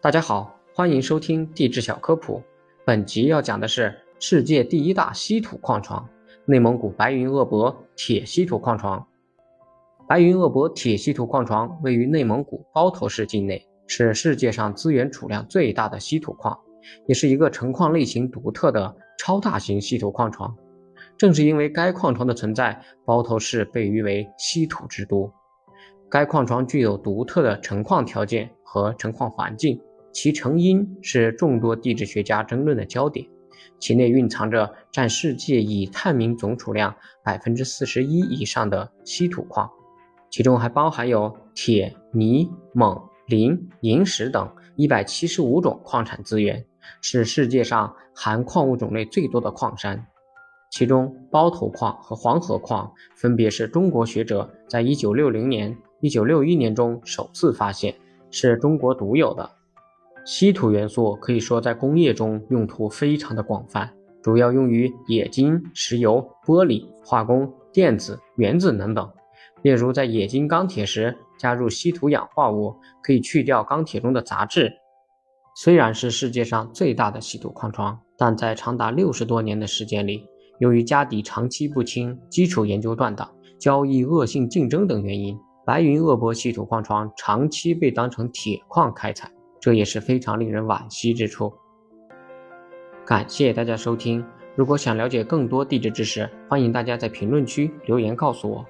大家好，欢迎收听地质小科普。本集要讲的是世界第一大稀土矿床——内蒙古白云鄂博铁稀土矿床。白云鄂博铁稀土矿床位于内蒙古包头市境内，是世界上资源储量最大的稀土矿，也是一个成矿类型独特的超大型稀土矿床。正是因为该矿床的存在，包头市被誉为稀土之都。该矿床具有独特的成矿条件和成矿环境。其成因是众多地质学家争论的焦点，其内蕴藏着占世界已探明总储量百分之四十一以上的稀土矿，其中还包含有铁、泥、锰、磷、萤石等一百七十五种矿产资源，是世界上含矿物种类最多的矿山。其中，包头矿和黄河矿分别是中国学者在一九六零年、一九六一年中首次发现，是中国独有的。稀土元素可以说在工业中用途非常的广泛，主要用于冶金、石油、玻璃、化工、电子、原子能等。例如，在冶金钢铁时加入稀土氧化物，可以去掉钢铁中的杂质。虽然是世界上最大的稀土矿床，但在长达六十多年的时间里，由于家底长期不清、基础研究断档、交易恶性竞争等原因，白云鄂博稀土矿床长期被当成铁矿开采。这也是非常令人惋惜之处。感谢大家收听，如果想了解更多地质知识，欢迎大家在评论区留言告诉我。